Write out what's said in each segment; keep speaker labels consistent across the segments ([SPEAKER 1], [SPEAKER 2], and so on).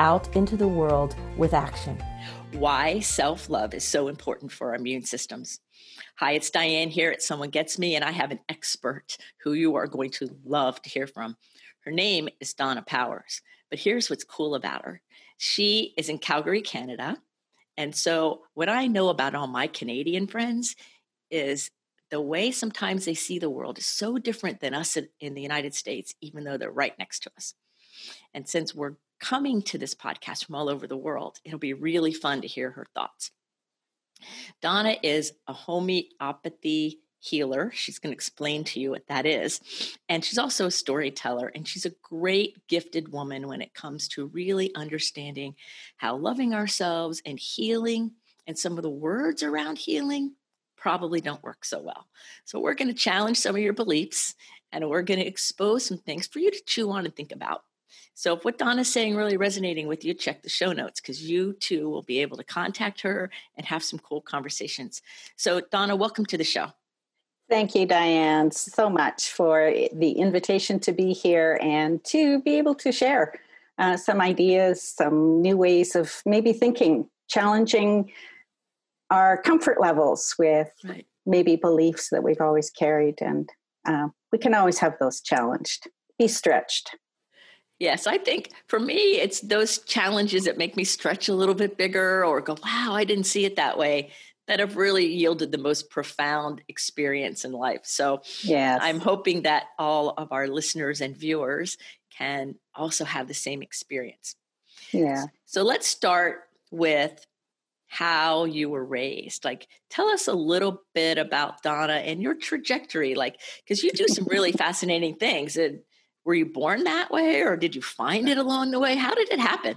[SPEAKER 1] out into the world with action.
[SPEAKER 2] Why self love is so important for our immune systems. Hi, it's Diane here at Someone Gets Me, and I have an expert who you are going to love to hear from. Her name is Donna Powers, but here's what's cool about her she is in Calgary, Canada. And so, what I know about all my Canadian friends is the way sometimes they see the world is so different than us in the United States, even though they're right next to us. And since we're coming to this podcast from all over the world, it'll be really fun to hear her thoughts. Donna is a homeopathy healer. She's going to explain to you what that is. And she's also a storyteller, and she's a great, gifted woman when it comes to really understanding how loving ourselves and healing and some of the words around healing probably don't work so well. So, we're going to challenge some of your beliefs and we're going to expose some things for you to chew on and think about. So if what Donna's saying really resonating with you, check the show notes because you too will be able to contact her and have some cool conversations. So Donna, welcome to the show.
[SPEAKER 3] Thank you, Diane, so much for the invitation to be here and to be able to share uh, some ideas, some new ways of maybe thinking, challenging our comfort levels with right. maybe beliefs that we've always carried. And uh, we can always have those challenged, be stretched.
[SPEAKER 2] Yes, I think for me, it's those challenges that make me stretch a little bit bigger or go, wow, I didn't see it that way, that have really yielded the most profound experience in life. So yes. I'm hoping that all of our listeners and viewers can also have the same experience.
[SPEAKER 3] Yeah.
[SPEAKER 2] So let's start with how you were raised. Like, tell us a little bit about Donna and your trajectory. Like, because you do some really fascinating things. And were you born that way or did you find it along the way? How did it happen?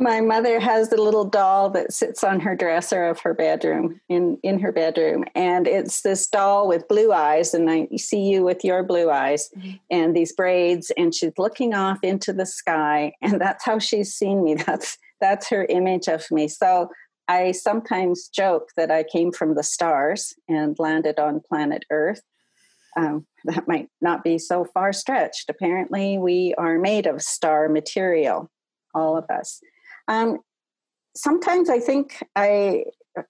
[SPEAKER 3] My mother has the little doll that sits on her dresser of her bedroom in in her bedroom and it's this doll with blue eyes and I see you with your blue eyes mm-hmm. and these braids and she's looking off into the sky and that's how she's seen me that's that's her image of me so I sometimes joke that I came from the stars and landed on planet Earth um, that might not be so far stretched. Apparently, we are made of star material, all of us. Um, sometimes I think I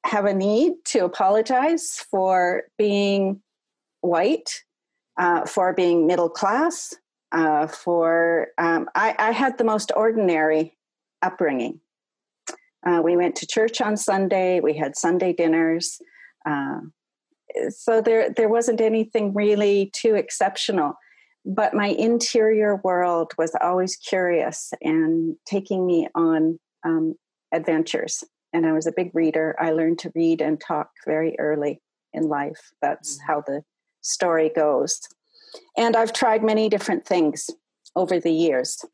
[SPEAKER 3] have a need to apologize for being white, uh, for being middle class, uh, for um, I, I, had the most ordinary upbringing. Uh, we went to church on Sunday. We had Sunday dinners. So there there wasn't anything really too exceptional but my interior world was always curious and taking me on um, adventures. And i was a big reader. I learned to read and talk very early in life. That's mm-hmm. how the story goes. And i've tried many different things over the years.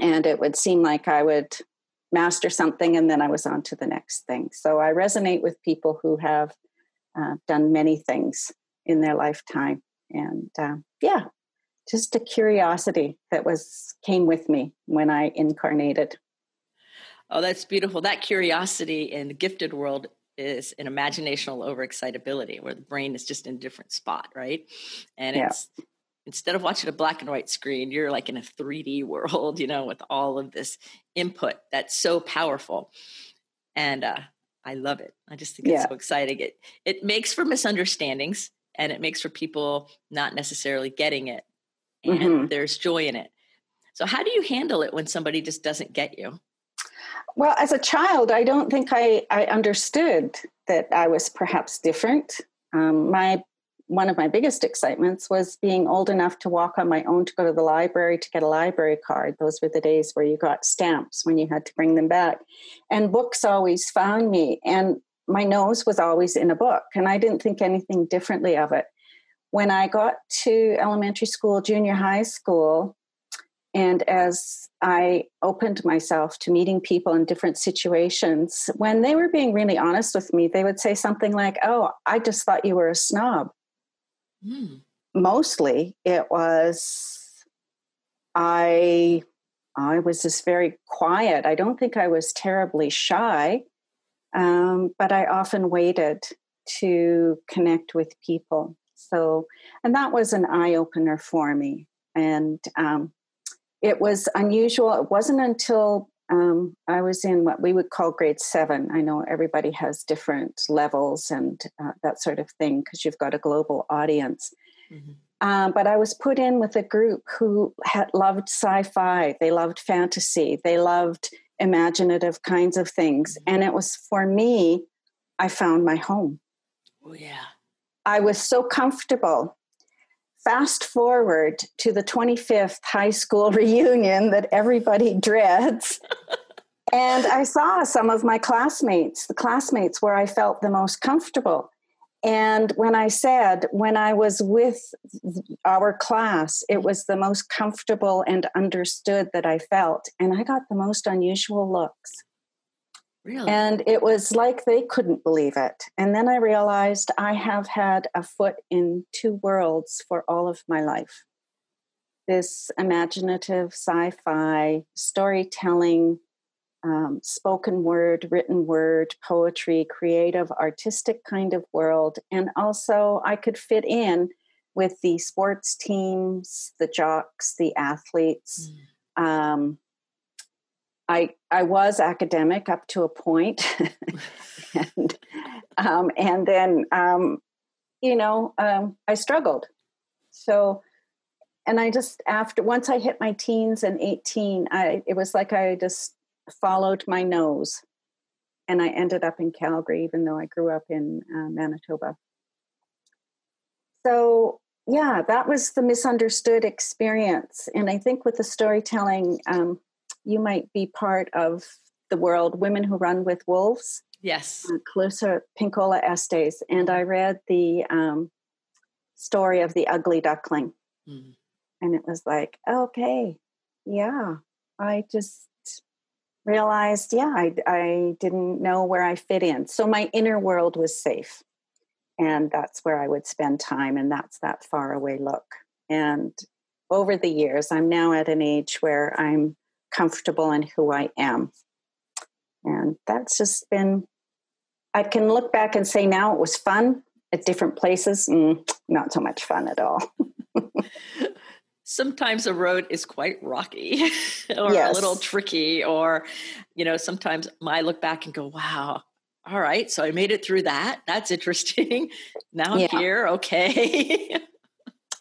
[SPEAKER 3] And it would seem like i would master something and then i was on to the next thing. So i resonate with people who have uh, done many things in their lifetime. And uh, yeah, just a curiosity that was came with me when I incarnated.
[SPEAKER 2] Oh, that's beautiful. That curiosity in the gifted world is an imaginational overexcitability where the brain is just in a different spot, right? And yeah. it's instead of watching a black and white screen, you're like in a 3D world, you know, with all of this input that's so powerful. And uh, I love it. I just think yeah. it's so exciting. It it makes for misunderstandings and it makes for people not necessarily getting it. And mm-hmm. there's joy in it. So how do you handle it when somebody just doesn't get you?
[SPEAKER 3] Well, as a child, I don't think I, I understood that I was perhaps different. Um, my one of my biggest excitements was being old enough to walk on my own to go to the library to get a library card. Those were the days where you got stamps when you had to bring them back. And books always found me, and my nose was always in a book, and I didn't think anything differently of it. When I got to elementary school, junior high school, And as I opened myself to meeting people in different situations, when they were being really honest with me, they would say something like, Oh, I just thought you were a snob. Mm. Mostly it was, I I was just very quiet. I don't think I was terribly shy, um, but I often waited to connect with people. So, and that was an eye opener for me. And um, it was unusual. It wasn't until um, I was in what we would call grade seven. I know everybody has different levels and uh, that sort of thing because you've got a global audience. Mm-hmm. Um, but I was put in with a group who had loved sci-fi. They loved fantasy. They loved imaginative kinds of things, mm-hmm. and it was for me. I found my home.
[SPEAKER 2] Oh yeah.
[SPEAKER 3] I was so comfortable. Fast forward to the 25th high school reunion that everybody dreads. and I saw some of my classmates, the classmates where I felt the most comfortable. And when I said, when I was with our class, it was the most comfortable and understood that I felt. And I got the most unusual looks.
[SPEAKER 2] Really?
[SPEAKER 3] And it was like they couldn't believe it. And then I realized I have had a foot in two worlds for all of my life this imaginative sci fi storytelling um, spoken word, written word, poetry, creative, artistic kind of world. And also, I could fit in with the sports teams, the jocks, the athletes. Mm. Um, I I was academic up to a point, and um, and then um, you know um, I struggled. So, and I just after once I hit my teens and eighteen, I it was like I just followed my nose and I ended up in Calgary, even though I grew up in uh, Manitoba. So, yeah, that was the misunderstood experience. And I think with the storytelling, um, you might be part of the world Women Who Run with Wolves.
[SPEAKER 2] Yes.
[SPEAKER 3] Uh, Clarissa Pinkola Estes. And I read the um, story of the ugly duckling. Mm. And it was like, okay, yeah, I just realized, yeah, I, I didn't know where I fit in. So my inner world was safe. And that's where I would spend time. And that's that far away look. And over the years, I'm now at an age where I'm comfortable in who I am. And that's just been, I can look back and say now it was fun at different places, mm, not so much fun at all.
[SPEAKER 2] sometimes the road is quite rocky or yes. a little tricky or you know sometimes i look back and go wow all right so i made it through that that's interesting now i'm here okay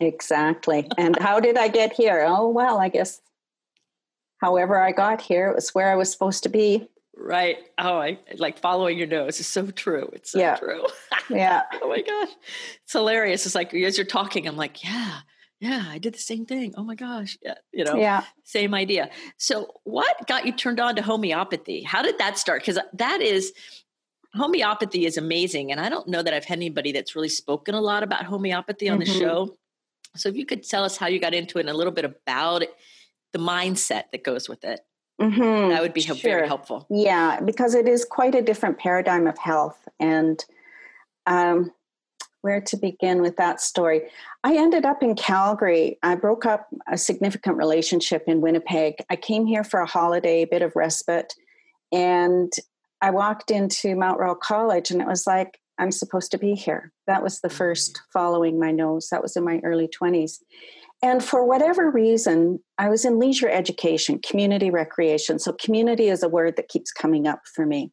[SPEAKER 3] exactly and how did i get here oh well i guess however i got here it was where i was supposed to be
[SPEAKER 2] right oh i like following your nose is so true it's so
[SPEAKER 3] yeah.
[SPEAKER 2] true
[SPEAKER 3] yeah
[SPEAKER 2] oh my gosh it's hilarious it's like as you're talking i'm like yeah yeah, I did the same thing. Oh my gosh. Yeah, you know,
[SPEAKER 3] yeah.
[SPEAKER 2] same idea. So, what got you turned on to homeopathy? How did that start? Because that is, homeopathy is amazing. And I don't know that I've had anybody that's really spoken a lot about homeopathy on mm-hmm. the show. So, if you could tell us how you got into it and a little bit about it, the mindset that goes with it, mm-hmm. that would be sure. very helpful.
[SPEAKER 3] Yeah, because it is quite a different paradigm of health. And, um, where to begin with that story. I ended up in Calgary. I broke up a significant relationship in Winnipeg. I came here for a holiday, a bit of respite, and I walked into Mount Royal College and it was like, I'm supposed to be here. That was the first mm-hmm. following my nose. That was in my early 20s. And for whatever reason, I was in leisure education, community recreation. So, community is a word that keeps coming up for me.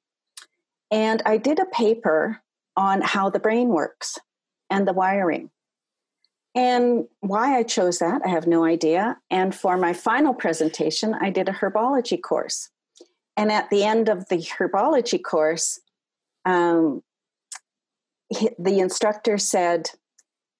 [SPEAKER 3] And I did a paper on how the brain works and the wiring. And why I chose that, I have no idea. And for my final presentation, I did a herbology course. And at the end of the herbology course, um, the instructor said,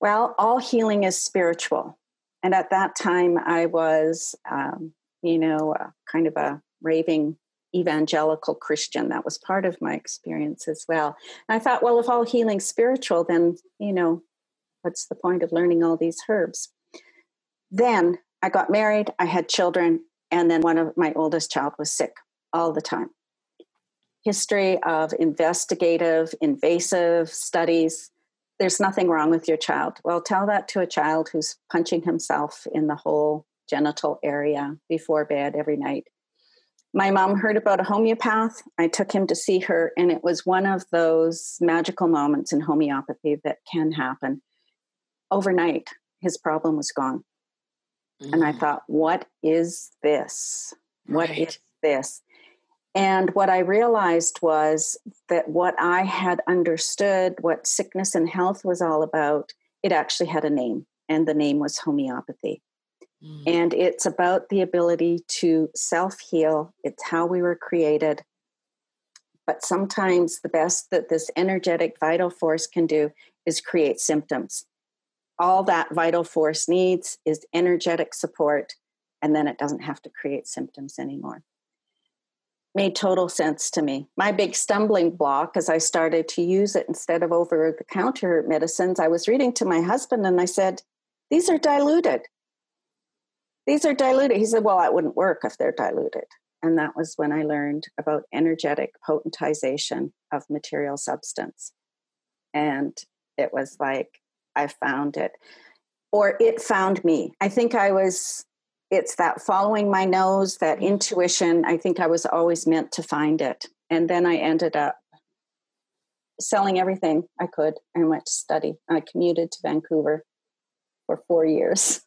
[SPEAKER 3] Well, all healing is spiritual. And at that time, I was, um, you know, kind of a raving evangelical Christian. That was part of my experience as well. And I thought, well, if all healing's spiritual, then, you know, what's the point of learning all these herbs? Then I got married, I had children, and then one of my oldest child was sick all the time. History of investigative, invasive studies. There's nothing wrong with your child. Well, tell that to a child who's punching himself in the whole genital area before bed every night. My mom heard about a homeopath. I took him to see her, and it was one of those magical moments in homeopathy that can happen. Overnight, his problem was gone. Mm. And I mm. thought, what is this? What right. is this? And what I realized was that what I had understood, what sickness and health was all about, it actually had a name, and the name was homeopathy. Mm. And it's about the ability to self heal. It's how we were created. But sometimes the best that this energetic vital force can do is create symptoms. All that vital force needs is energetic support, and then it doesn't have to create symptoms anymore. Made total sense to me. My big stumbling block as I started to use it instead of over the counter medicines, I was reading to my husband and I said, These are diluted these are diluted. He said, Well, that wouldn't work if they're diluted. And that was when I learned about energetic potentization of material substance. And it was like, I found it, or it found me. I think I was, it's that following my nose, that intuition. I think I was always meant to find it. And then I ended up selling everything I could and went to study. I commuted to Vancouver for four years.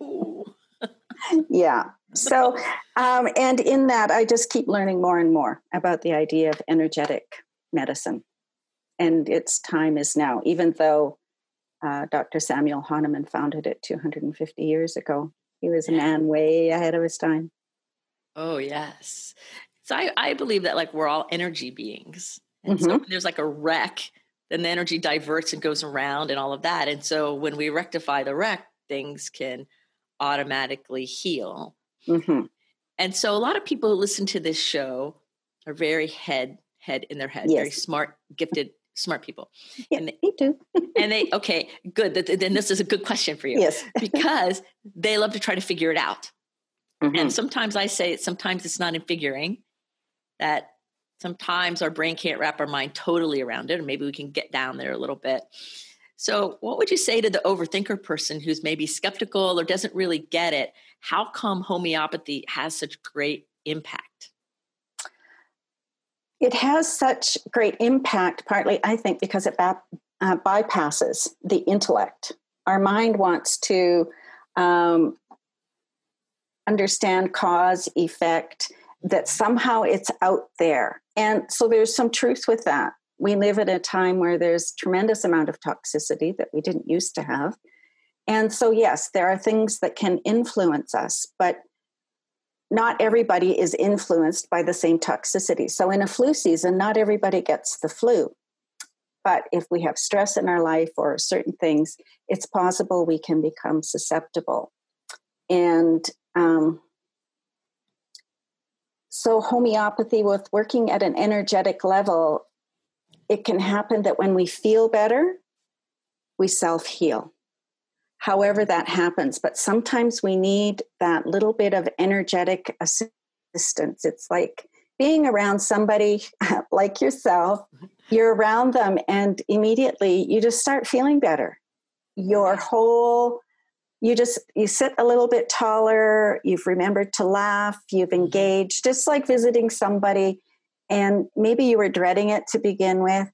[SPEAKER 3] yeah. So, um, and in that, I just keep learning more and more about the idea of energetic medicine. And its time is now, even though uh, Dr. Samuel Hahnemann founded it 250 years ago. He was a man way ahead of his time.
[SPEAKER 2] Oh, yes. So I, I believe that like we're all energy beings. And mm-hmm. so there's like a wreck, then the energy diverts and goes around and all of that. And so when we rectify the wreck, things can automatically heal. Mm-hmm. And so a lot of people who listen to this show are very head head in their head, yes. very smart, gifted, smart people.
[SPEAKER 3] Yeah, and they, me too.
[SPEAKER 2] and they okay, good. Then this is a good question for you.
[SPEAKER 3] Yes,
[SPEAKER 2] because they love to try to figure it out. Mm-hmm. And sometimes I say, sometimes it's not in figuring that sometimes our brain can't wrap our mind totally around it, or maybe we can get down there a little bit. So, what would you say to the overthinker person who's maybe skeptical or doesn't really get it? How come homeopathy has such great impact?
[SPEAKER 3] It has such great impact, partly, I think, because it uh, bypasses the intellect. Our mind wants to um, understand cause, effect, that somehow it's out there. And so there's some truth with that we live at a time where there's tremendous amount of toxicity that we didn't used to have and so yes there are things that can influence us but not everybody is influenced by the same toxicity. So in a flu season not everybody gets the flu. But if we have stress in our life or certain things it's possible we can become susceptible. And um, so homeopathy with working at an energetic level it can happen that when we feel better, we self heal. However, that happens, but sometimes we need that little bit of energetic assistance. It's like being around somebody like yourself, you're around them, and immediately you just start feeling better. Your whole you just you sit a little bit taller you've remembered to laugh you've mm-hmm. engaged just like visiting somebody and maybe you were dreading it to begin with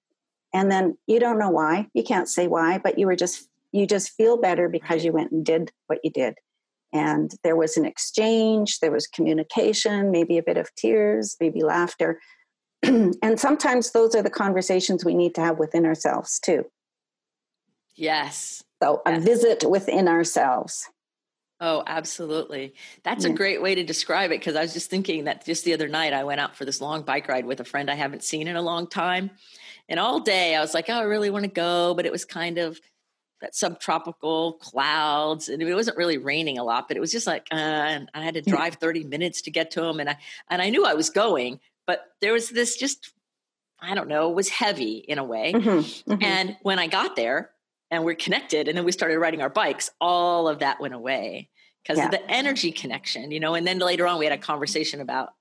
[SPEAKER 3] and then you don't know why you can't say why but you were just you just feel better because you went and did what you did and there was an exchange there was communication maybe a bit of tears maybe laughter and sometimes those are the conversations we need to have within ourselves too
[SPEAKER 2] yes
[SPEAKER 3] so a visit within ourselves
[SPEAKER 2] Oh, absolutely. That's yeah. a great way to describe it because I was just thinking that just the other night I went out for this long bike ride with a friend I haven't seen in a long time. And all day I was like, oh, I really want to go. But it was kind of that subtropical clouds and it wasn't really raining a lot, but it was just like, uh, and I had to drive 30 minutes to get to him And I, and I knew I was going, but there was this just, I don't know, it was heavy in a way. Mm-hmm, mm-hmm. And when I got there and we're connected and then we started riding our bikes, all of that went away because yeah. of the energy connection, you know. And then later on, we had a conversation about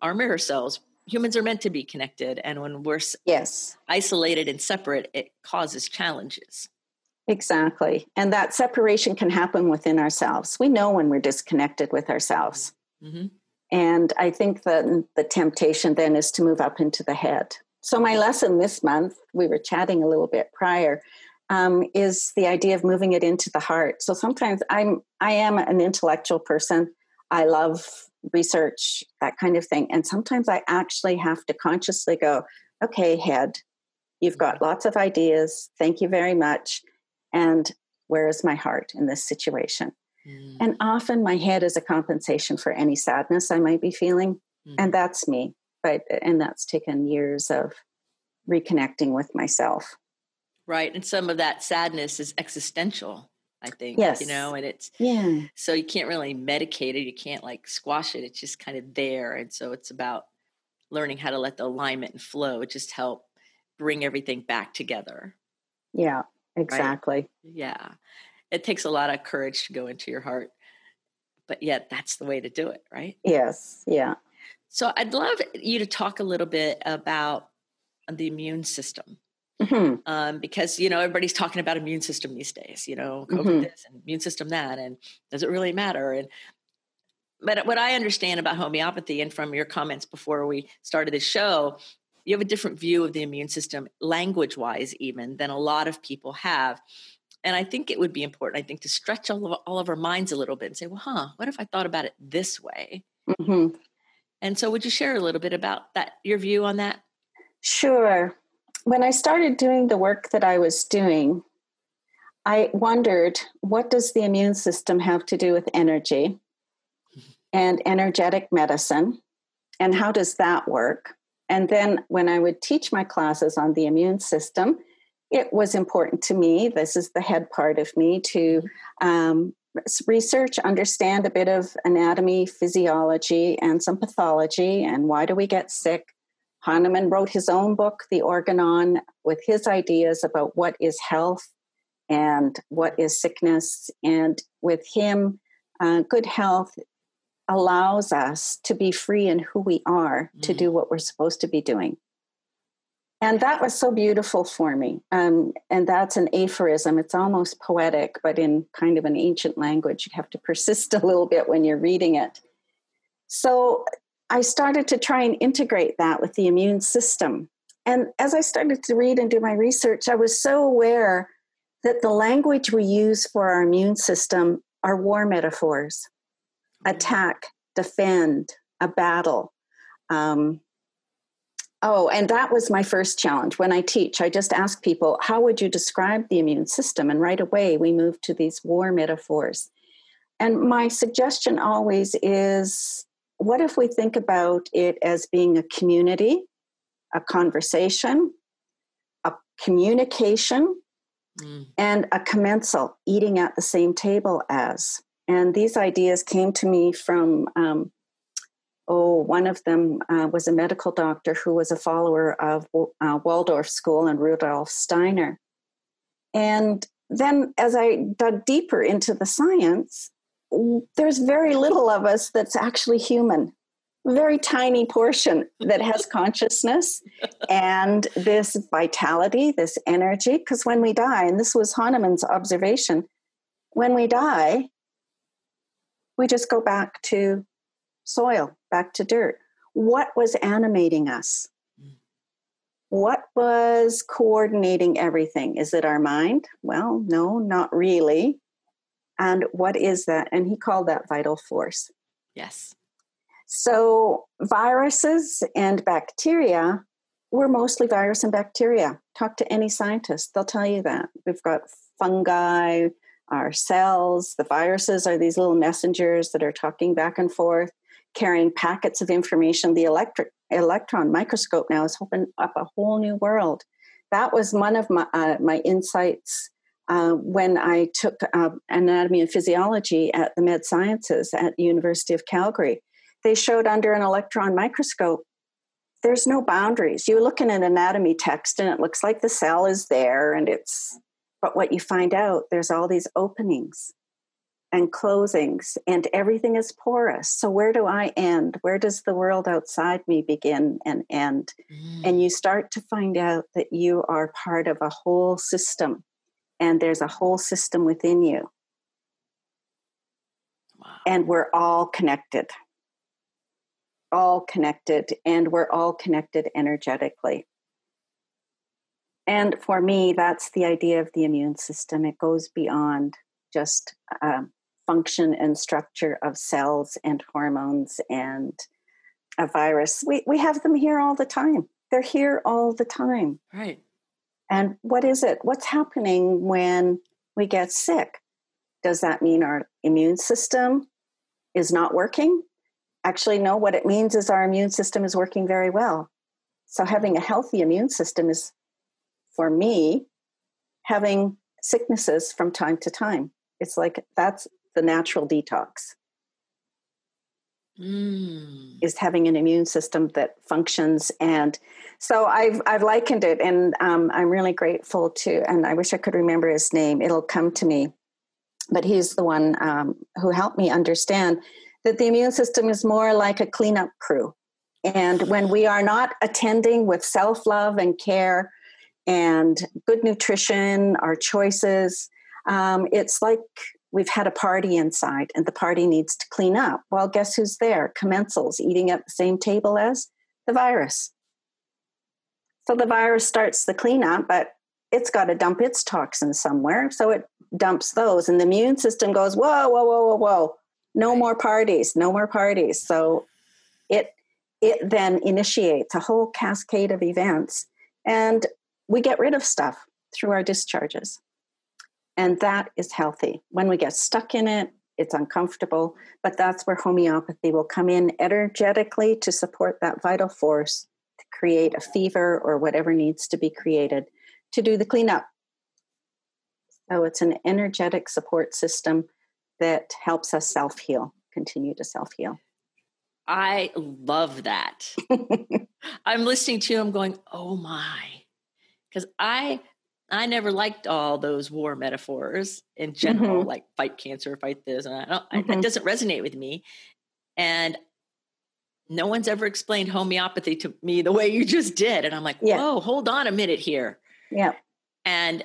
[SPEAKER 2] our mirror cells. Humans are meant to be connected, and when we're
[SPEAKER 3] yes
[SPEAKER 2] isolated and separate, it causes challenges.
[SPEAKER 3] Exactly, and that separation can happen within ourselves. We know when we're disconnected with ourselves, mm-hmm. and I think that the temptation then is to move up into the head. So my lesson this month, we were chatting a little bit prior um, is the idea of moving it into the heart. So sometimes I'm I am an intellectual person. I love research, that kind of thing. And sometimes I actually have to consciously go, okay, head, you've got mm-hmm. lots of ideas. Thank you very much. And where is my heart in this situation? Mm. And often my head is a compensation for any sadness I might be feeling. Mm. And that's me. But and that's taken years of reconnecting with myself.
[SPEAKER 2] Right. And some of that sadness is existential, I think.
[SPEAKER 3] Yes.
[SPEAKER 2] You know, and it's,
[SPEAKER 3] yeah.
[SPEAKER 2] So you can't really medicate it. You can't like squash it. It's just kind of there. And so it's about learning how to let the alignment and flow just help bring everything back together.
[SPEAKER 3] Yeah, exactly. Right?
[SPEAKER 2] Yeah. It takes a lot of courage to go into your heart, but yet that's the way to do it, right?
[SPEAKER 3] Yes. Yeah.
[SPEAKER 2] So I'd love you to talk a little bit about the immune system
[SPEAKER 3] Mm-hmm.
[SPEAKER 2] Um, because you know everybody's talking about immune system these days. You know, COVID
[SPEAKER 3] mm-hmm.
[SPEAKER 2] this and immune system that, and does it really matter? And but what I understand about homeopathy, and from your comments before we started the show, you have a different view of the immune system, language wise, even than a lot of people have. And I think it would be important, I think, to stretch all of, all of our minds a little bit and say, well, huh, what if I thought about it this way?
[SPEAKER 3] Mm-hmm.
[SPEAKER 2] And so, would you share a little bit about that, your view on that?
[SPEAKER 3] Sure when I started doing the work that I was doing, I wondered what does the immune system have to do with energy and energetic medicine and how does that work? And then when I would teach my classes on the immune system, it was important to me, this is the head part of me, to um, research, understand a bit of anatomy, physiology, and some pathology, and why do we get sick? Hahnemann wrote his own book, The Organon, with his ideas about what is health and what is sickness. And with him, uh, good health allows us to be free in who we are mm-hmm. to do what we're supposed to be doing. And that was so beautiful for me. Um, and that's an aphorism. It's almost poetic, but in kind of an ancient language. You have to persist a little bit when you're reading it. So I started to try and integrate that with the immune system. And as I started to read and do my research, I was so aware that the language we use for our immune system are war metaphors attack, defend, a battle. Um, oh, and that was my first challenge. When I teach, I just ask people, How would you describe the immune system? And right away, we move to these war metaphors. And my suggestion always is what if we think about it as being a community, a conversation, a communication, mm. and a commensal, eating at the same table as? And these ideas came to me from, um, oh, one of them uh, was a medical doctor who was a follower of uh, Waldorf School and Rudolf Steiner. And then as I dug deeper into the science, there's very little of us that's actually human a very tiny portion that has consciousness and this vitality, this energy. Because when we die, and this was Hahnemann's observation, when we die, we just go back to soil, back to dirt. What was animating us? What was coordinating everything? Is it our mind? Well, no, not really. And what is that? And he called that vital force.
[SPEAKER 2] Yes.
[SPEAKER 3] So, viruses and bacteria, we're mostly virus and bacteria. Talk to any scientist, they'll tell you that. We've got fungi, our cells, the viruses are these little messengers that are talking back and forth, carrying packets of information. The electric electron microscope now has opened up a whole new world. That was one of my, uh, my insights uh, when I took uh, anatomy and physiology at the Med Sciences at University of Calgary. They showed under an electron microscope there's no boundaries. You look in an anatomy text and it looks like the cell is there and it's, but what you find out, there's all these openings. and closings, and everything is porous. So, where do I end? Where does the world outside me begin and end? Mm. And you start to find out that you are part of a whole system, and there's a whole system within you. Wow. And we're all connected. All connected, and we're all connected energetically. And for me, that's the idea of the immune system. It goes beyond just um, function and structure of cells and hormones and a virus. We, we have them here all the time. They're here all the time.
[SPEAKER 2] Right.
[SPEAKER 3] And what is it? What's happening when we get sick? Does that mean our immune system is not working? Actually, no, what it means is our immune system is working very well. So, having a healthy immune system is, for me, having sicknesses from time to time. It's like that's the natural detox. Mm. is having an immune system that functions. And so i've i've likened it. And um, i'm really grateful to and i wish i could remember his name. It'll come to me. But he's the one um, who helped me understand that the immune system is more like a cleanup crew. And when we are not attending with self-love and care and good nutrition our choices um, it's like we've had a party inside and the party needs to clean up. Well, guess who's there? Commensals eating at the same table as the virus. So the virus starts the cleanup, but it's got to dump its toxins somewhere. So it dumps those, and the immune system goes, whoa, whoa, whoa, whoa, whoa. No more parties, no more parties. So it it then initiates a whole cascade of events and we get rid of stuff through our discharges. And that is healthy. When we get stuck in it, it's uncomfortable, but that's where homeopathy will come in energetically to support that vital force to create a fever or whatever needs to be created to do the cleanup. So it's an energetic support system that helps us self heal, continue to self heal.
[SPEAKER 2] I love that. I'm listening to you, I'm going, oh my. Because I I never liked all those war metaphors in general, mm-hmm. like fight cancer, fight this, and I don't, mm-hmm. it doesn't resonate with me. And no one's ever explained homeopathy to me the way you just did, and I'm like, yeah. whoa, hold on a minute here.
[SPEAKER 3] Yeah,
[SPEAKER 2] and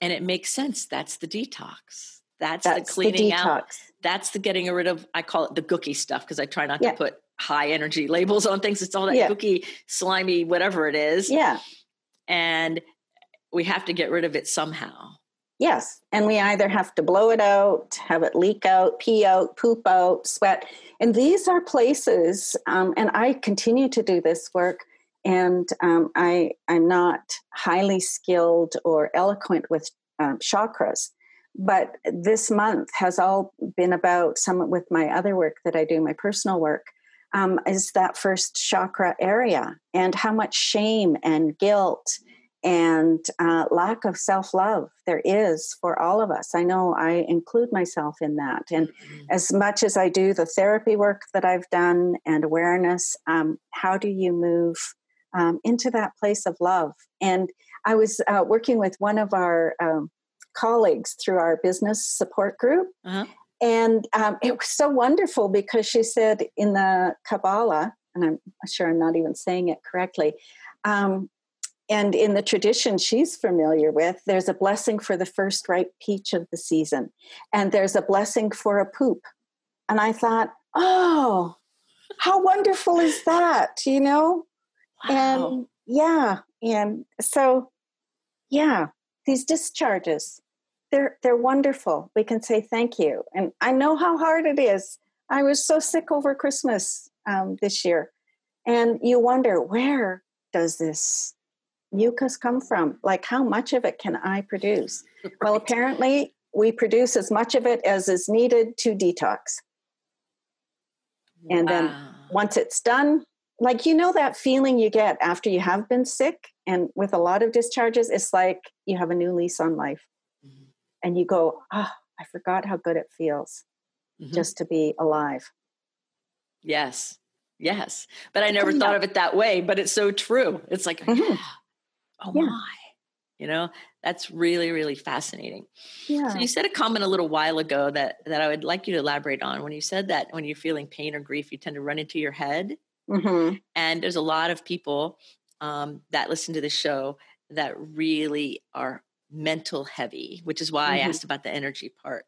[SPEAKER 2] and it makes sense. That's the detox. That's, That's the cleaning the out. That's the getting rid of. I call it the gooky stuff because I try not yeah. to put high energy labels on things. It's all that yeah. gooky, slimy, whatever it is.
[SPEAKER 3] Yeah.
[SPEAKER 2] And we have to get rid of it somehow.
[SPEAKER 3] Yes. And we either have to blow it out, have it leak out, pee out, poop out, sweat. And these are places, um, and I continue to do this work. And um, I, I'm not highly skilled or eloquent with um, chakras, but this month has all been about some with my other work that I do, my personal work, um, is that first chakra area and how much shame and guilt and uh, lack of self love there is for all of us. I know I include myself in that. And mm-hmm. as much as I do the therapy work that I've done and awareness, um, how do you move um, into that place of love? And I was uh, working with one of our um, colleagues through our business support group. Uh-huh. And um, it was so wonderful because she said in the Kabbalah, and I'm sure I'm not even saying it correctly, um, and in the tradition she's familiar with, there's a blessing for the first ripe peach of the season, and there's a blessing for a poop. And I thought, oh, how wonderful is that? You know? Wow. And yeah, and so yeah, these discharges, they're they're wonderful. We can say thank you. And I know how hard it is. I was so sick over Christmas um, this year. And you wonder, where does this mucus come from? Like, how much of it can I produce? Right. Well, apparently, we produce as much of it as is needed to detox. And wow. then once it's done, like, you know, that feeling you get after you have been sick and with a lot of discharges, it's like you have a new lease on life. And you go, ah, oh, I forgot how good it feels mm-hmm. just to be alive.
[SPEAKER 2] Yes. Yes. But I never thought of it that way, but it's so true. It's like, mm-hmm. Oh yeah. my. You know, that's really, really fascinating.
[SPEAKER 3] Yeah.
[SPEAKER 2] So you said a comment a little while ago that that I would like you to elaborate on. When you said that when you're feeling pain or grief, you tend to run into your head.
[SPEAKER 3] Mm-hmm.
[SPEAKER 2] And there's a lot of people um, that listen to the show that really are mental heavy, which is why
[SPEAKER 3] Mhm.
[SPEAKER 2] I asked about the energy part.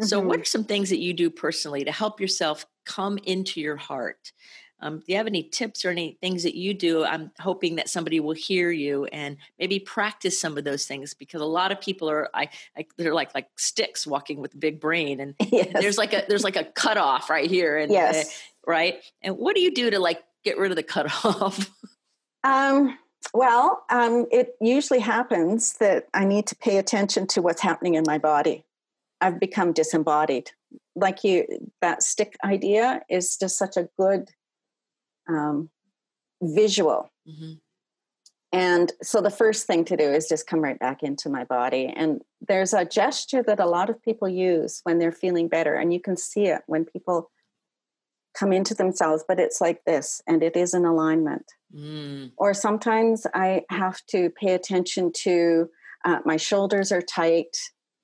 [SPEAKER 2] So,
[SPEAKER 3] Mhm.
[SPEAKER 2] what are some things that you do personally to help yourself come into your heart? Um, do you have any tips or any things that you do? I'm hoping that somebody will hear you and maybe practice some of those things because a lot of people are I, I they're like like sticks walking with a big brain and
[SPEAKER 3] Yes.
[SPEAKER 2] there's like a there's like a cutoff right here and uh, right and what do you do to like get rid of the cutoff?
[SPEAKER 3] Um, well, um, it usually happens that I need to pay attention to what's happening in my body. I've become disembodied. Like you, that stick idea is just such a good um, visual.
[SPEAKER 2] Mhm.
[SPEAKER 3] And so the first thing to do is just come right back into my body. And there's a gesture that a lot of people use when they're feeling better. And you can see it when people come into themselves, but it's like this, and it is an alignment
[SPEAKER 2] Mm.
[SPEAKER 3] or sometimes I have to pay attention to uh, my shoulders are tight,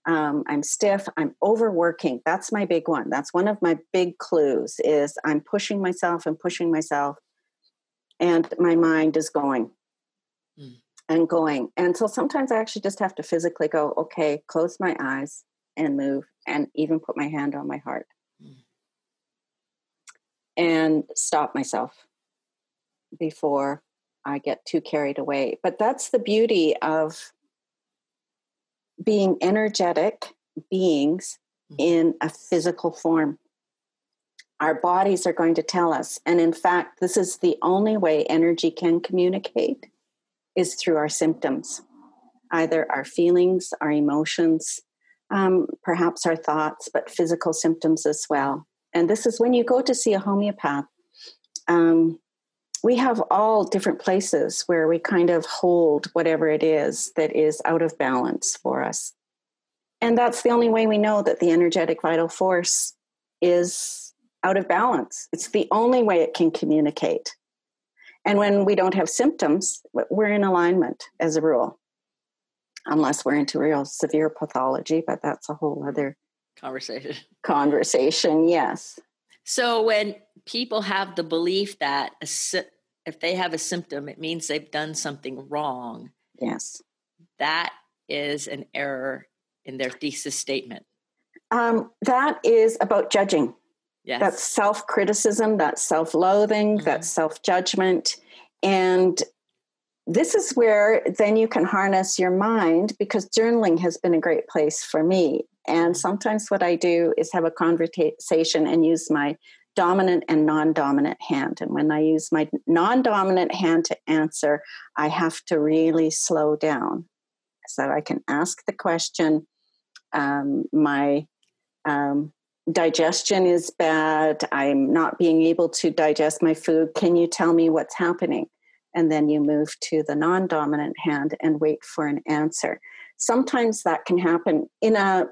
[SPEAKER 3] um, I'm stiff, I'm overworking. That's my big one. That's one of my big clues is I'm pushing myself and pushing myself, and my mind is going
[SPEAKER 2] Mm.
[SPEAKER 3] and going. And so sometimes I actually just have to physically go, okay, close my eyes and move, and even put my hand on my heart. And stop myself before I get too carried away. But that's the beauty of being energetic beings
[SPEAKER 2] Mhm.
[SPEAKER 3] in a physical form. Our bodies are going to tell us. And in fact, this is the only way energy can communicate is through our symptoms, either our feelings, our emotions, um, perhaps our thoughts, but physical symptoms as well. And this is when you go to see a homeopath. Um, we have all different places where we kind of hold whatever it is that is out of balance for us. And that's the only way we know that the energetic vital force is out of balance. It's the only way it can communicate. And when we don't have symptoms, we're in alignment as a rule, unless we're into real severe pathology, but that's a whole other
[SPEAKER 2] Conversation.
[SPEAKER 3] conversation. Yes.
[SPEAKER 2] So when people have the belief that a if they have a symptom, it means they've done something wrong,
[SPEAKER 3] Yes.
[SPEAKER 2] that is an error in their thesis statement.
[SPEAKER 3] Um, that is about judging.
[SPEAKER 2] Yes.
[SPEAKER 3] That's self criticism, that's self loathing,
[SPEAKER 2] Mhm.
[SPEAKER 3] that's self judgment. And this is where then you can harness your mind because journaling has been a great place for me. And sometimes what I do is have a conversation and use my dominant and non dominant hand. And when I use my non dominant hand to answer, I have to really slow down so I can ask the question. Um, my um, digestion is bad. I'm not being able to digest my food. Can you tell me what's happening? And then you move to the non dominant hand and wait for an answer. Sometimes that can happen in a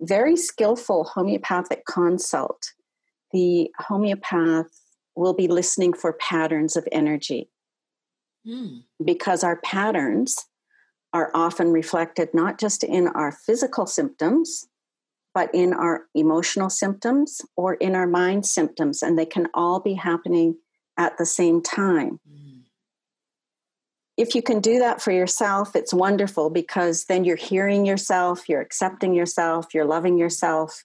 [SPEAKER 3] very skillful homeopathic consult. The homeopath will be listening for patterns of energy
[SPEAKER 2] Hmm.
[SPEAKER 3] because our patterns are often reflected not just in our physical symptoms, but in our emotional symptoms or in our mind symptoms, and they can all be happening at the same time.
[SPEAKER 2] Hmm.
[SPEAKER 3] If you can do that for yourself, it's wonderful because then you're hearing yourself, you're accepting yourself, you're loving yourself.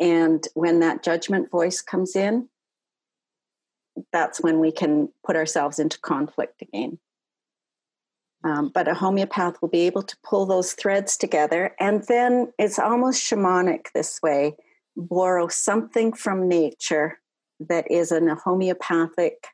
[SPEAKER 3] And when that judgment voice comes in, that's when we can put ourselves into conflict again. Um, but a homeopath will be able to pull those threads together, and then it's almost shamanic this way borrow something from nature that is in a homeopathic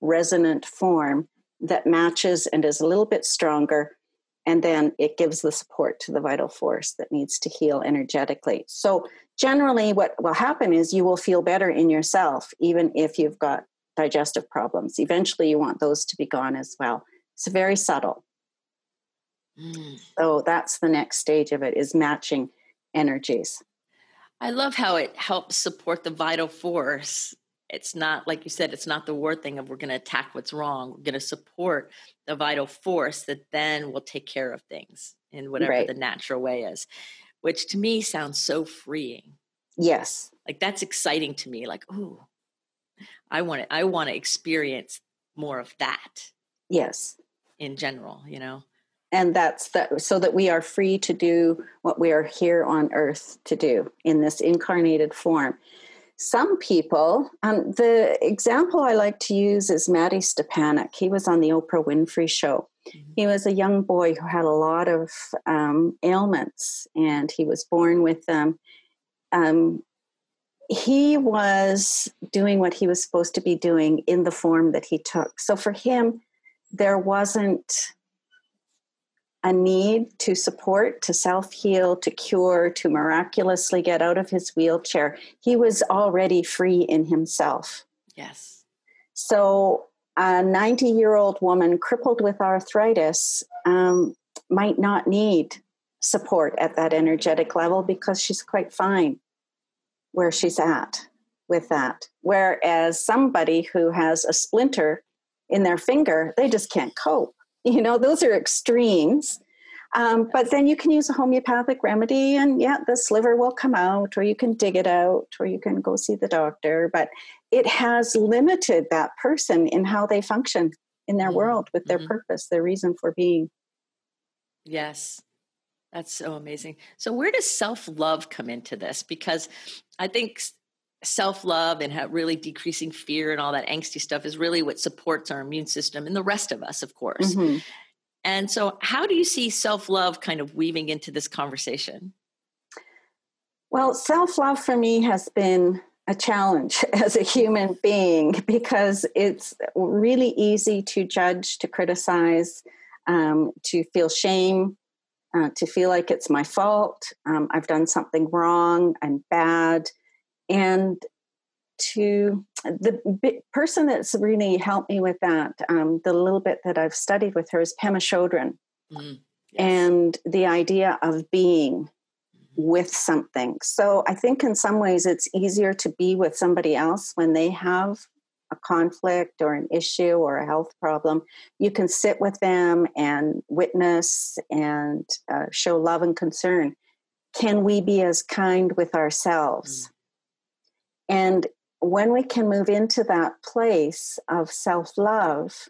[SPEAKER 3] resonant form that matches and is a little bit stronger. And then it gives the support to the vital force that needs to heal energetically. So, generally, what will happen is you will feel better in yourself, even if you've got digestive problems. Eventually, you want those to be gone as well. It's very subtle.
[SPEAKER 2] Hmm.
[SPEAKER 3] So, that's the next stage of it is matching energies.
[SPEAKER 2] I love how it helps support the vital force it's not like you said it's not the war thing of we're going to attack what's wrong we're going to support the vital force that then will take care of things in whatever right. the natural way is which to me sounds so freeing.
[SPEAKER 3] Yes.
[SPEAKER 2] Like that's exciting to me like oh i want to i want to experience more of that.
[SPEAKER 3] Yes.
[SPEAKER 2] In general you know?
[SPEAKER 3] And that's that so that we are free to do what we are here on earth to do in this incarnated form some people, um, the example I like to use is Mattie Stepanek. He was on the Oprah Winfrey Show. Mm-hmm. He was a young boy who had a lot of um, ailments, and he was born with them. Um, he was doing what he was supposed to be doing in the form that he took. So for him, there wasn't a need to support, to self heal, to cure, to miraculously get out of his wheelchair. He was already free in himself.
[SPEAKER 2] Yes.
[SPEAKER 3] So, a 90 year old woman crippled with arthritis um, might not need support at that energetic level because she's quite fine where she's at with that. Whereas somebody who has a splinter in their finger, they just can't cope. You know, those are extremes. Um, but then you can use a homeopathic remedy, and yeah, the sliver will come out, or you can dig it out, or you can go see the doctor. But it has limited that person in how they function in their mm-hmm. world with their mm-hmm. purpose, their reason for being.
[SPEAKER 2] Yes, that's so amazing. So, where does self love come into this? Because I think self love and really decreasing fear and all that angsty stuff is really what supports our immune system and the rest of us, of course. Mm-hmm. And so, how do you see self love kind of weaving into this conversation?
[SPEAKER 3] Well, self love for me has been a challenge as a human being because it's really easy to judge, to criticize, um, to feel shame, uh, to feel like it's my fault. Um, I've done something wrong. I'm bad and to the person that's really helped me with that, um, the little bit that I've studied with her is Pema Chodron. Mm-hmm. Yes. And the idea of being mm-hmm. with something. So I think in some ways it's easier to be with somebody else when they have a conflict or an issue or a health problem. You can sit with them and witness and uh, show love and concern. Can we be as kind with ourselves? Mm and when we can move into that place of self love,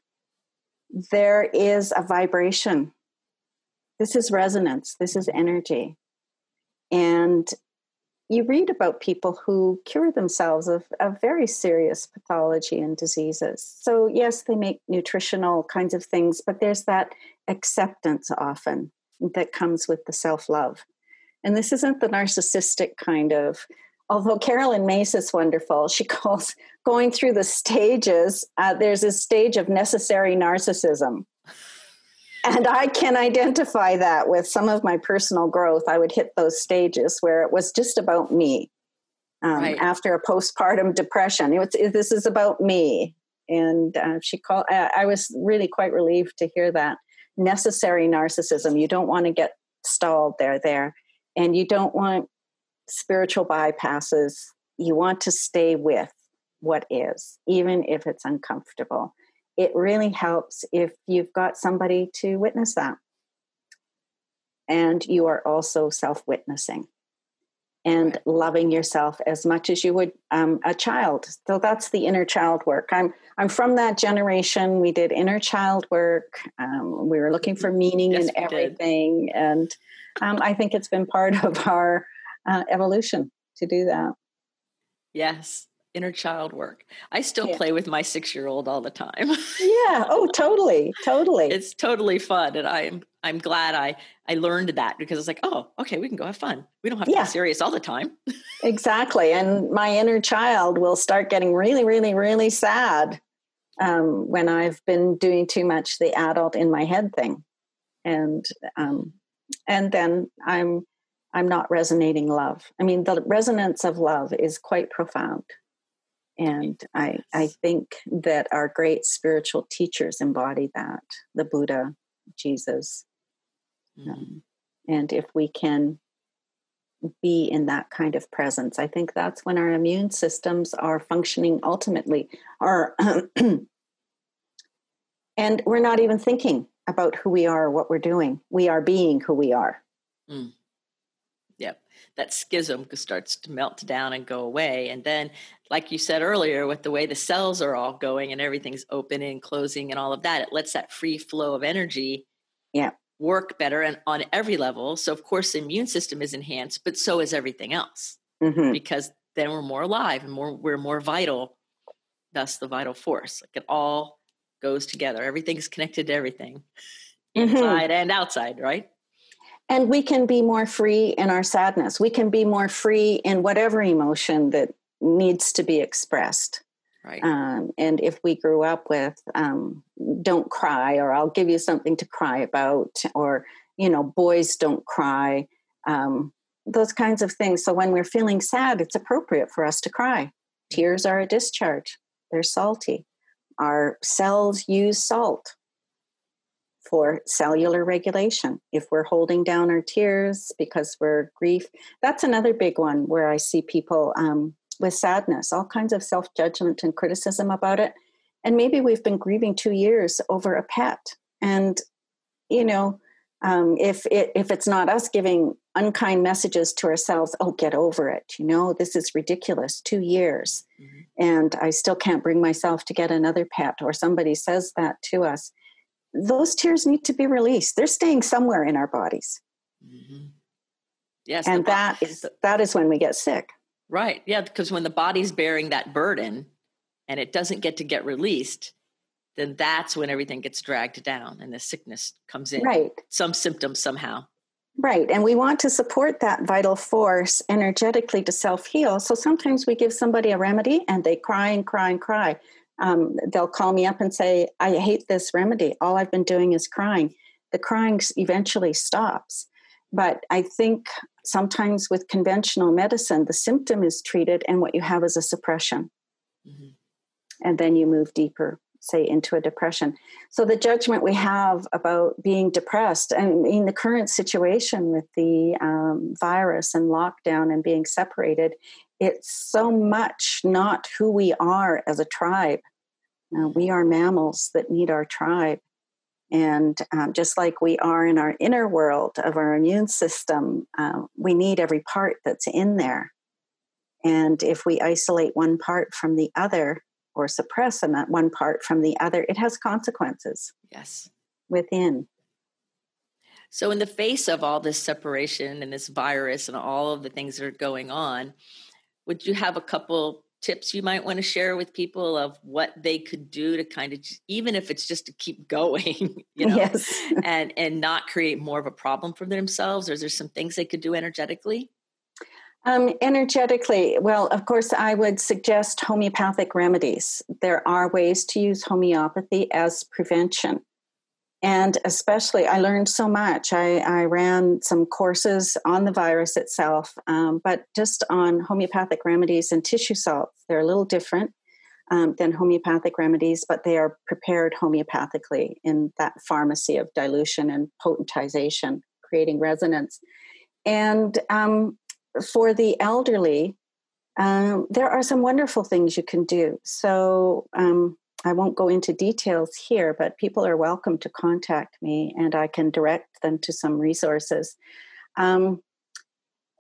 [SPEAKER 3] there is a vibration. This is resonance, this is energy. And you read about people who cure themselves of, of very serious pathology and diseases. So, yes, they make nutritional kinds of things, but there's that acceptance often that comes with the self love. And this isn't the narcissistic kind of although Carolyn Myss is wonderful, she calls going through the stages. Uh, there's a stage of necessary narcissism. And I can identify that with some of my personal growth. I would hit those stages where it was just about me. Um, right. After a postpartum depression, it was, this is about me. And uh, she called. I, I was really quite relieved to hear that necessary narcissism. You don't want to get stalled there, there, and you don't want spiritual bypasses, you want to stay with what is, even if it's uncomfortable. It really helps if you've got somebody to witness that. And you are also self witnessing and loving yourself as much as you would um, a child. So that's the inner child work. I'm I'm from that generation. We did inner child work. Um, we were looking for meaning yes, in everything, did. and um, I think it's been part of our uh, evolution to do that.
[SPEAKER 2] Yes, inner child work. I still yeah. play with my six year old all the time.
[SPEAKER 3] yeah. Oh, totally, totally.
[SPEAKER 2] It's totally fun, and I'm I'm glad I I learned that because it's like, oh, okay, we can go have fun. We don't have to yeah. be serious all the time.
[SPEAKER 3] exactly, and my inner child will start getting really, really, really sad um, when I've been doing too much the adult in my head thing, and um, and then I'm I'm not resonating love. I mean, the resonance of love is quite profound. And I, I think that our great spiritual teachers embody that the Buddha, Jesus. Mm. Um, and if we can be in that kind of presence. I think that's when our immune systems are functioning ultimately, are, and we're not even thinking about who we are or what we're doing. We are being who we are. Mm.
[SPEAKER 2] Yep. That schism starts to melt down and go away. And then, like you said earlier, with the way the cells are all going and everything's opening, closing, and all of that, it lets that free flow of energy
[SPEAKER 3] yeah.
[SPEAKER 2] work better and on every level. So, of course, the immune system is enhanced, but so is everything else mm-hmm. because then we're more alive and more we're more vital. Thus, the vital force. Like it all goes together. Everything's connected to everything, mm-hmm. inside and outside, right?
[SPEAKER 3] And we can be more free in our sadness. We can be more free in whatever emotion that needs to be expressed.
[SPEAKER 2] Right.
[SPEAKER 3] Um, and if we grew up with um, don't cry or i'll give you something to cry about or you know boys don't cry um, those kinds of things. So when we're feeling sad it's appropriate for us to cry. Tears are a discharge. They're salty. Our cells use salt for cellular regulation. If we're holding down our tears because we're grief, that's another big one where I see people um, with sadness, all kinds of self judgment and criticism about it. And maybe we've been grieving two years over a pet. And, you know, um, if it, if it's not us giving unkind messages to ourselves, oh, get over it. You know, this is ridiculous. Two years, mm-hmm. and I still can't bring myself to get another pet. Or somebody says that to us, those tears need to be released. They're staying somewhere in our bodies. Mm-hmm.
[SPEAKER 2] Yes,
[SPEAKER 3] and that is that is when we get sick.
[SPEAKER 2] Right. Yeah, because when the body's bearing that burden and it doesn't get to get released, then that's when everything gets dragged down and the sickness comes in.
[SPEAKER 3] Right.
[SPEAKER 2] Some symptoms somehow.
[SPEAKER 3] Right. And we want to support that vital force energetically to self heal. So sometimes we give somebody a remedy and they cry and cry and cry um, they'll call me up and say, I hate this remedy. All I've been doing is crying. The crying eventually stops. But I think sometimes with conventional medicine, the symptom is treated and what you have is a suppression. Mm-hmm. And then you move deeper, say, into a depression. So the judgment we have about being depressed, and in the current situation with the um, virus and lockdown and being separated, it's so much not who we are as a tribe. Uh, we are mammals that need our tribe. And um, just like we are in our inner world of our immune system, uh, we need every part that's in there. And if we isolate one part from the other or suppress one part from the other, it has consequences.
[SPEAKER 2] Yes.
[SPEAKER 3] Within.
[SPEAKER 2] So, in the face of all this separation and this virus and all of the things that are going on, would you have a couple tips you might want to share with people of what they could do to kind of even if it's just to keep going you know
[SPEAKER 3] yes.
[SPEAKER 2] and and not create more of a problem for themselves? Or is there some things they could do energetically?
[SPEAKER 3] Um, energetically well of course i would suggest homeopathic remedies. There are ways to use homeopathy as prevention and especially i learned so much. I, I ran some courses on the virus itself um, but just on homeopathic remedies and tissue salts they're a little different um, than homeopathic remedies but they are prepared homeopathically in that pharmacy of dilution and potentization creating resonance. And um, for the elderly um, there are some wonderful things you can do. So um, I won't go into details here, but people are welcome to contact me and I can direct them to some resources. Um,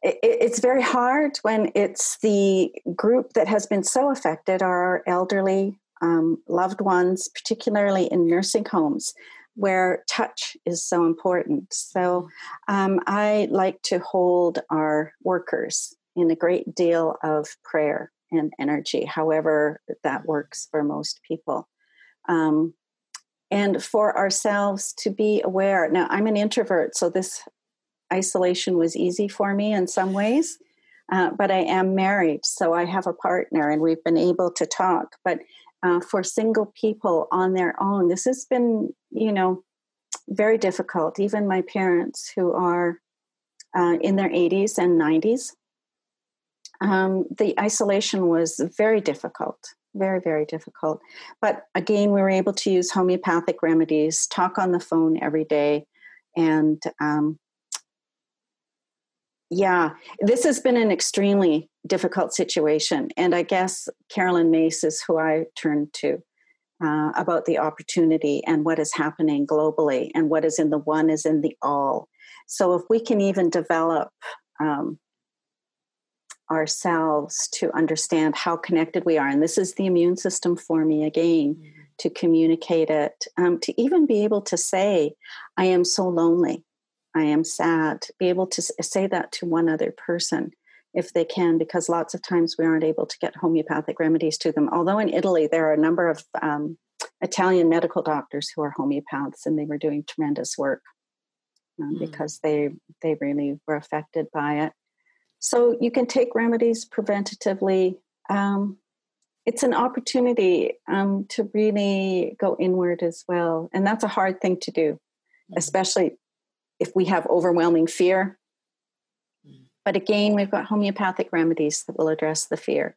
[SPEAKER 3] it, it's very hard when it's the group that has been so affected are our elderly um, loved ones, particularly in nursing homes where touch is so important. So um, I like to hold our workers in a great deal of prayer and energy, however that works for most people. Um, and for ourselves to be aware. Now, I'm an introvert, so this isolation was easy for me in some ways, uh, but I am married, so I have a partner and we've been able to talk. But uh, for single people on their own, this has been, you know, very difficult. Even my parents, who are uh, in their 80s and 90s, um, the isolation was very difficult, very, very difficult. But again, we were able to use homeopathic remedies, talk on the phone every day, and um, Yeah, this has been an extremely difficult situation. And I guess Carolyn Myss is who I turn to uh, about the opportunity and what is happening globally, and what is in the one is in the all. So if we can even develop um, ourselves to understand how connected we are, and this is the immune system for me again. Mm-hmm. To communicate it, um, to even be able to say, I am so lonely, I am sad, be able to say that to one other person if they can, because lots of times we aren't able to get homeopathic remedies to them. Although in Italy, there are a number of um, Italian medical doctors who are homeopaths, and they were doing tremendous work um, mm. because they they really were affected by it. So you can take remedies preventatively. Um, it's an opportunity um, to really go inward as well, and that's a hard thing to do, mm. especially if we have overwhelming fear but again, we've got homeopathic remedies that will address the fear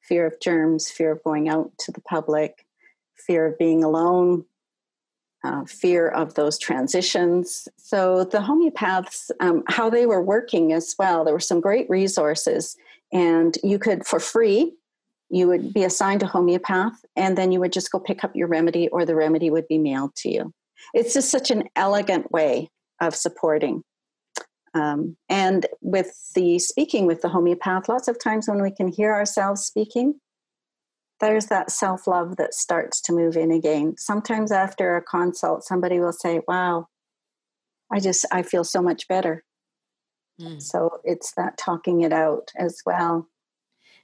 [SPEAKER 3] fear of germs, fear of going out to the public, fear of being alone, uh, fear of those transitions. So the homeopaths, um, how they were working as well, there were some great resources, and you could, for free, you would be assigned a homeopath, and then you would just go pick up your remedy, or the remedy would be mailed to you. It's just such an elegant way of supporting um, and with the speaking with the homeopath, lots of times when we can hear ourselves speaking, there's that self love that starts to move in again. Sometimes after a consult, somebody will say, Wow, I just, I feel so much better. Mm. So it's that talking it out as well.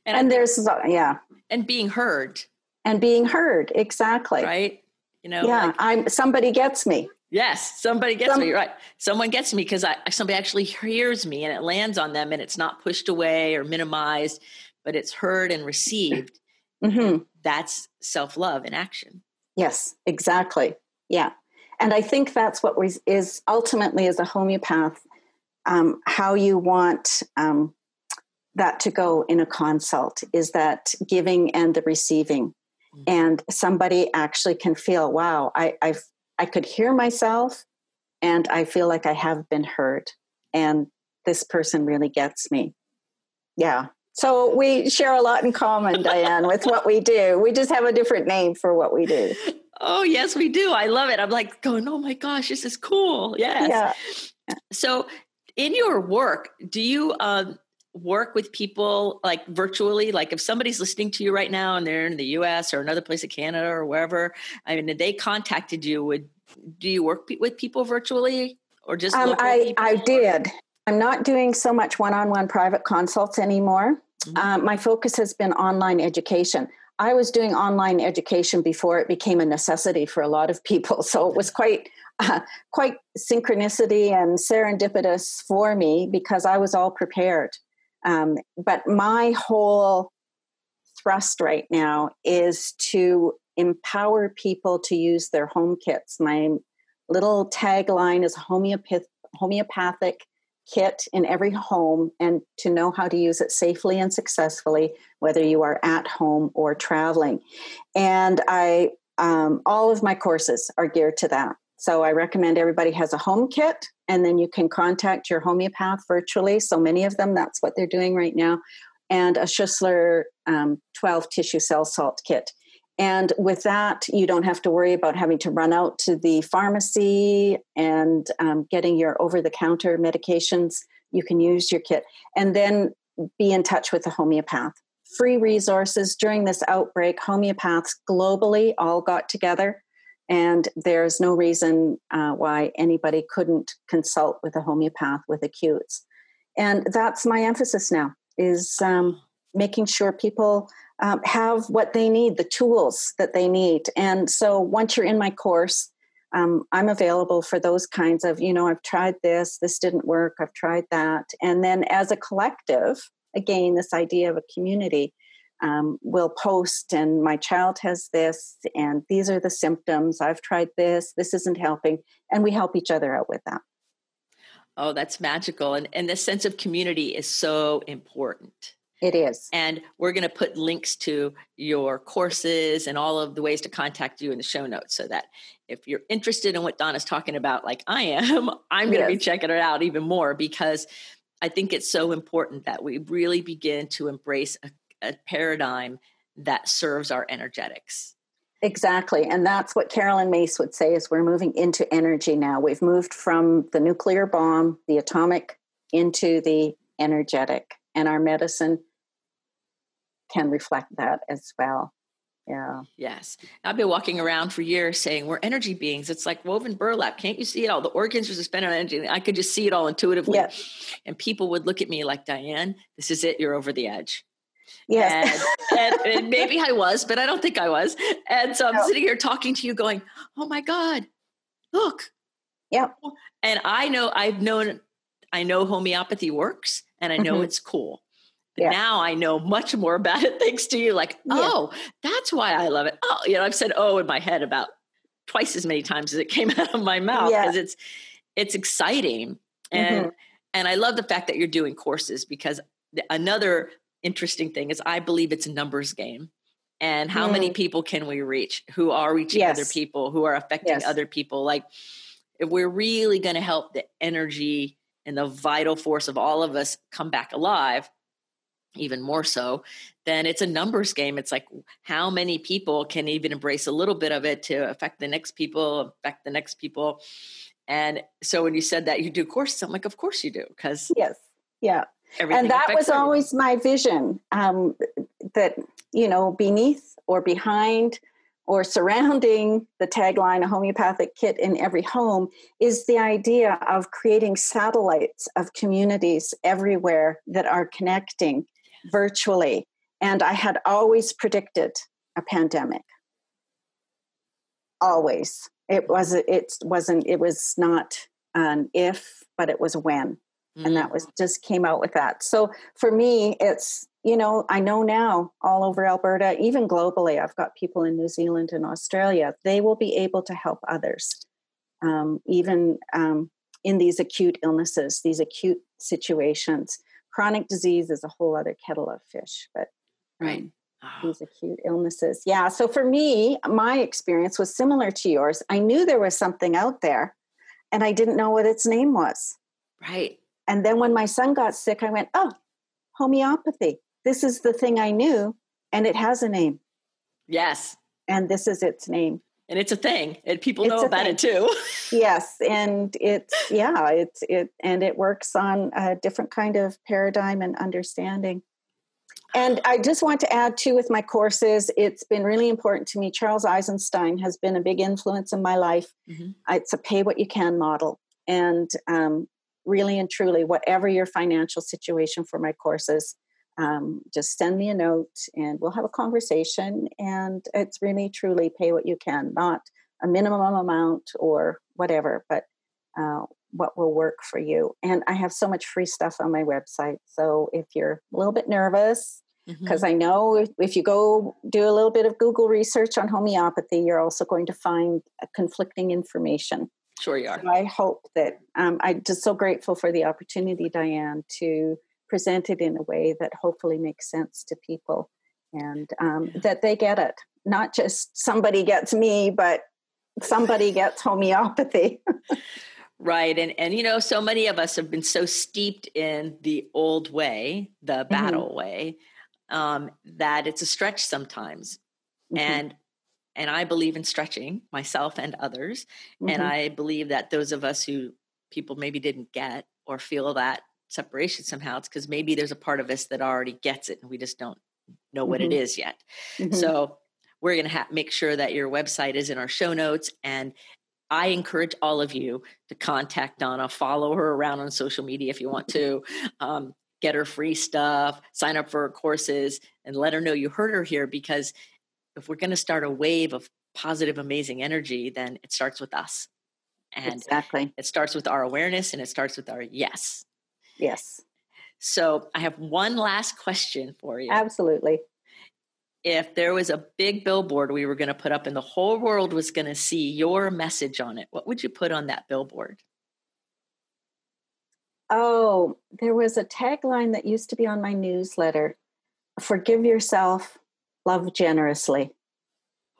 [SPEAKER 3] And, and there's, yeah.
[SPEAKER 2] And being heard.
[SPEAKER 3] And being heard, exactly.
[SPEAKER 2] Right?
[SPEAKER 3] You know, yeah, like, I'm somebody gets me.
[SPEAKER 2] Yes, somebody gets Some, me right. Someone gets me because I somebody actually hears me and it lands on them and it's not pushed away or minimized, but it's heard and received. Mm-hmm. That's self love in action.
[SPEAKER 3] Yes, exactly. Yeah, and I think that's what was, is ultimately as a homeopath um, how you want um, that to go in a consult is that giving and the receiving. Mm-hmm. And somebody actually can feel, wow, I, I've I could hear myself and I feel like I have been heard. And this person really gets me. Yeah. So we share a lot in common, Diane, with what we do. We just have a different name for what we do.
[SPEAKER 2] Oh, yes, we do. I love it. I'm like going, oh my gosh, this is cool. Yes. Yeah. So in your work, do you um, work with people like virtually like if somebody's listening to you right now and they're in the us or another place in canada or wherever i mean they contacted you would do you work with people virtually or just
[SPEAKER 3] um, i i did i'm not doing so much one-on-one private consults anymore mm-hmm. um, my focus has been online education i was doing online education before it became a necessity for a lot of people so it was quite uh, quite synchronicity and serendipitous for me because i was all prepared um, but my whole thrust right now is to empower people to use their home kits. My little tagline is homeopath- homeopathic kit in every home and to know how to use it safely and successfully, whether you are at home or traveling. And I, um, all of my courses are geared to that. So I recommend everybody has a home kit and then you can contact your homeopath virtually. So many of them, that's what they're doing right now. And a Schussler um, 12 tissue cell salt kit. And with that, you don't have to worry about having to run out to the pharmacy and um, getting your over the counter medications. You can use your kit and then be in touch with the homeopath. Free resources during this outbreak, homeopaths globally all got together and there's no reason uh, why anybody couldn't consult with a homeopath with acutes. And that's my emphasis now is um, making sure people um, have what they need, the tools that they need. And so once you're in my course, um, I'm available for those kinds of, you know, I've tried this, this didn't work, I've tried that. And then as a collective, again, this idea of a community, um, will post and my child has this and these are the symptoms i've tried this this isn't helping and we help each other out with that
[SPEAKER 2] oh that's magical and, and this sense of community is so important
[SPEAKER 3] it is
[SPEAKER 2] and we're going to put links to your courses and all of the ways to contact you in the show notes so that if you're interested in what donna's talking about like i am i'm going to yes. be checking it out even more because I think it's so important that we really begin to embrace a, a paradigm that serves our energetics.
[SPEAKER 3] Exactly. And that's what Carolyn Myss would say is we're moving into energy now. We've moved from the nuclear bomb, the atomic, into the energetic. And our medicine can reflect that as well. Yeah.
[SPEAKER 2] Yes. I've been walking around for years saying we're energy beings. It's like woven burlap. Can't you see it all? The organs are suspended on energy. I could just see it all intuitively. Yes. And people would look at me like, Diane, this is it. You're over the edge.
[SPEAKER 3] Yes.
[SPEAKER 2] And, and, and, maybe I was, but I don't think I was. And so I'm no. sitting here talking to you going, oh my God, look.
[SPEAKER 3] Yeah.
[SPEAKER 2] And I know I've known, I know homeopathy works and I know mm-hmm. it's cool. Yeah. Now I know much more about it thanks to you. Like, yeah. oh, that's why I love it. Oh, you know, I've said oh in my head about twice as many times as it came out of my mouth because yeah. it's it's exciting. And mm-hmm. and I love the fact that you're doing courses because another interesting thing is I believe it's a numbers game. And how mm. many people can we reach who are reaching yes. other people, who are affecting yes. other people? Like, if we're really going to help the energy and the vital force of all of us come back alive, even more so, then it's a numbers game. It's like how many people can even embrace a little bit of it to affect the next people, affect the next people. And so when you said that you do courses, I'm like, of course you do, because
[SPEAKER 3] yes, yeah, and that was everyone. always my vision um, that you know beneath or behind or surrounding the tagline a homeopathic kit in every home is the idea of creating satellites of communities everywhere that are connecting virtually. And I had always predicted a pandemic. Always. It was it wasn't it was not an if, but it was when. Mm-hmm. And that mm. was just came out with that. So for me, it's you know, I know now all over Alberta, even globally, I've got people in New Zealand and Australia, they will be able to help others, um, even um, in these acute illnesses, these acute situations chronic disease is a whole other kettle of fish but um,
[SPEAKER 2] right.
[SPEAKER 3] Oh. these acute illnesses. Yeah so for me my experience was similar to yours. I knew there was something out there and i didn't know what its name was.
[SPEAKER 2] Right.
[SPEAKER 3] And then when my son got sick i went oh homeopathy. This is the thing i knew and it has a name.
[SPEAKER 2] Yes.
[SPEAKER 3] And this is its name
[SPEAKER 2] and it's a thing and people it's know about thing. it too.
[SPEAKER 3] Yes and it's yeah it's it and it works on a different kind of paradigm and understanding. And i just want to add too with my courses it's been really important to me. Charles eisenstein has been a big influence in my life. Mm-hmm. it's a pay what you can model. And um, really and truly whatever your financial situation for my courses um, just send me a note and we'll have a conversation. And it's really truly pay what you can, not a minimum amount or whatever, but uh, what will work for you. And I have so much free stuff on my website. So if you're a little bit nervous, because mm-hmm. I know if, if, you go do a little bit of Google research on homeopathy, you're also going to find conflicting information.
[SPEAKER 2] Sure, you are.
[SPEAKER 3] So I hope that um, I'm just so grateful for the opportunity, Diane, to presented in a way that hopefully makes sense to people and um, that they get it. Not just somebody gets me, but somebody gets homeopathy.
[SPEAKER 2] right. And, and, you know, so many of us have been so steeped in the old way, the mm-hmm. battle mm-hmm. way, um, that it's a stretch sometimes. Mm-hmm. And and I believe in stretching myself and others. Mm-hmm. And I believe that those of us who people maybe didn't get or feel that separation somehow it's because maybe there's a part of us that already gets it and we just don't know what mm-hmm. it is yet mm-hmm. so we're going to ha- make sure that your website is in our show notes and i encourage all of you to contact donna follow her around on social media if you want to um, get her free stuff sign up for her courses and let her know you heard her here because if we're going to start a wave of positive amazing energy then it starts with us and
[SPEAKER 3] exactly
[SPEAKER 2] it starts with our awareness and it starts with our yes
[SPEAKER 3] Yes.
[SPEAKER 2] So I have one last question for you.
[SPEAKER 3] Absolutely.
[SPEAKER 2] If there was a big billboard we were going to put up and the whole world was going to see your message on it, what would you put on that billboard?
[SPEAKER 3] Oh, there was a tagline that used to be on my newsletter Forgive yourself, love generously.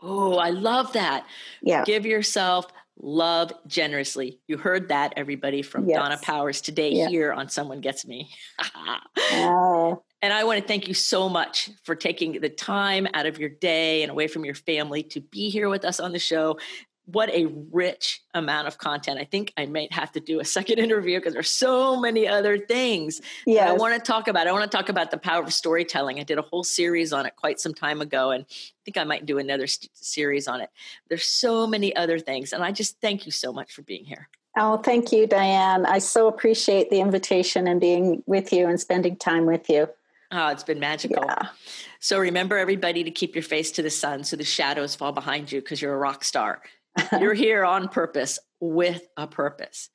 [SPEAKER 2] Oh, I love that.
[SPEAKER 3] Yeah.
[SPEAKER 2] Give yourself, love generously. You heard that, everybody, from yes. Donna Powers today yeah. here on Someone Gets Me. oh. And I want to thank you so much for taking the time out of your day and away from your family to be here with us on the show what a rich amount of content. I think I might have to do a second interview because there's so many other things yes. I want to talk about. I want to talk about the power of storytelling. I did a whole series on it quite some time ago, and I think I might do another st- series on it. There's so many other things, and I just thank you so much for being here.
[SPEAKER 3] Oh, thank you, Diane. I so appreciate the invitation and being with you and spending time with you.
[SPEAKER 2] Oh, it's been magical. Yeah. So remember, everybody, to keep your face to the sun so the shadows fall behind you because you're a rock star. You're here on purpose with a purpose.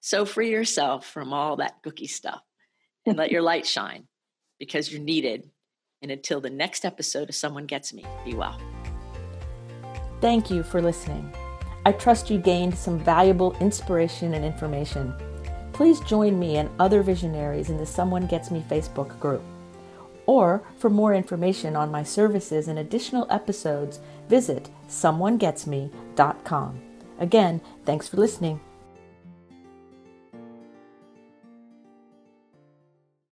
[SPEAKER 2] So free yourself from all that cookie stuff and let your light shine because you're needed. And until the next episode of Someone Gets Me, be well.
[SPEAKER 1] Thank you for listening. I trust you gained some valuable inspiration and information. Please join me and other visionaries in the Someone Gets Me Facebook group. Or for more information on my services and additional episodes, visit someonegetsme.com. Again, thanks for listening.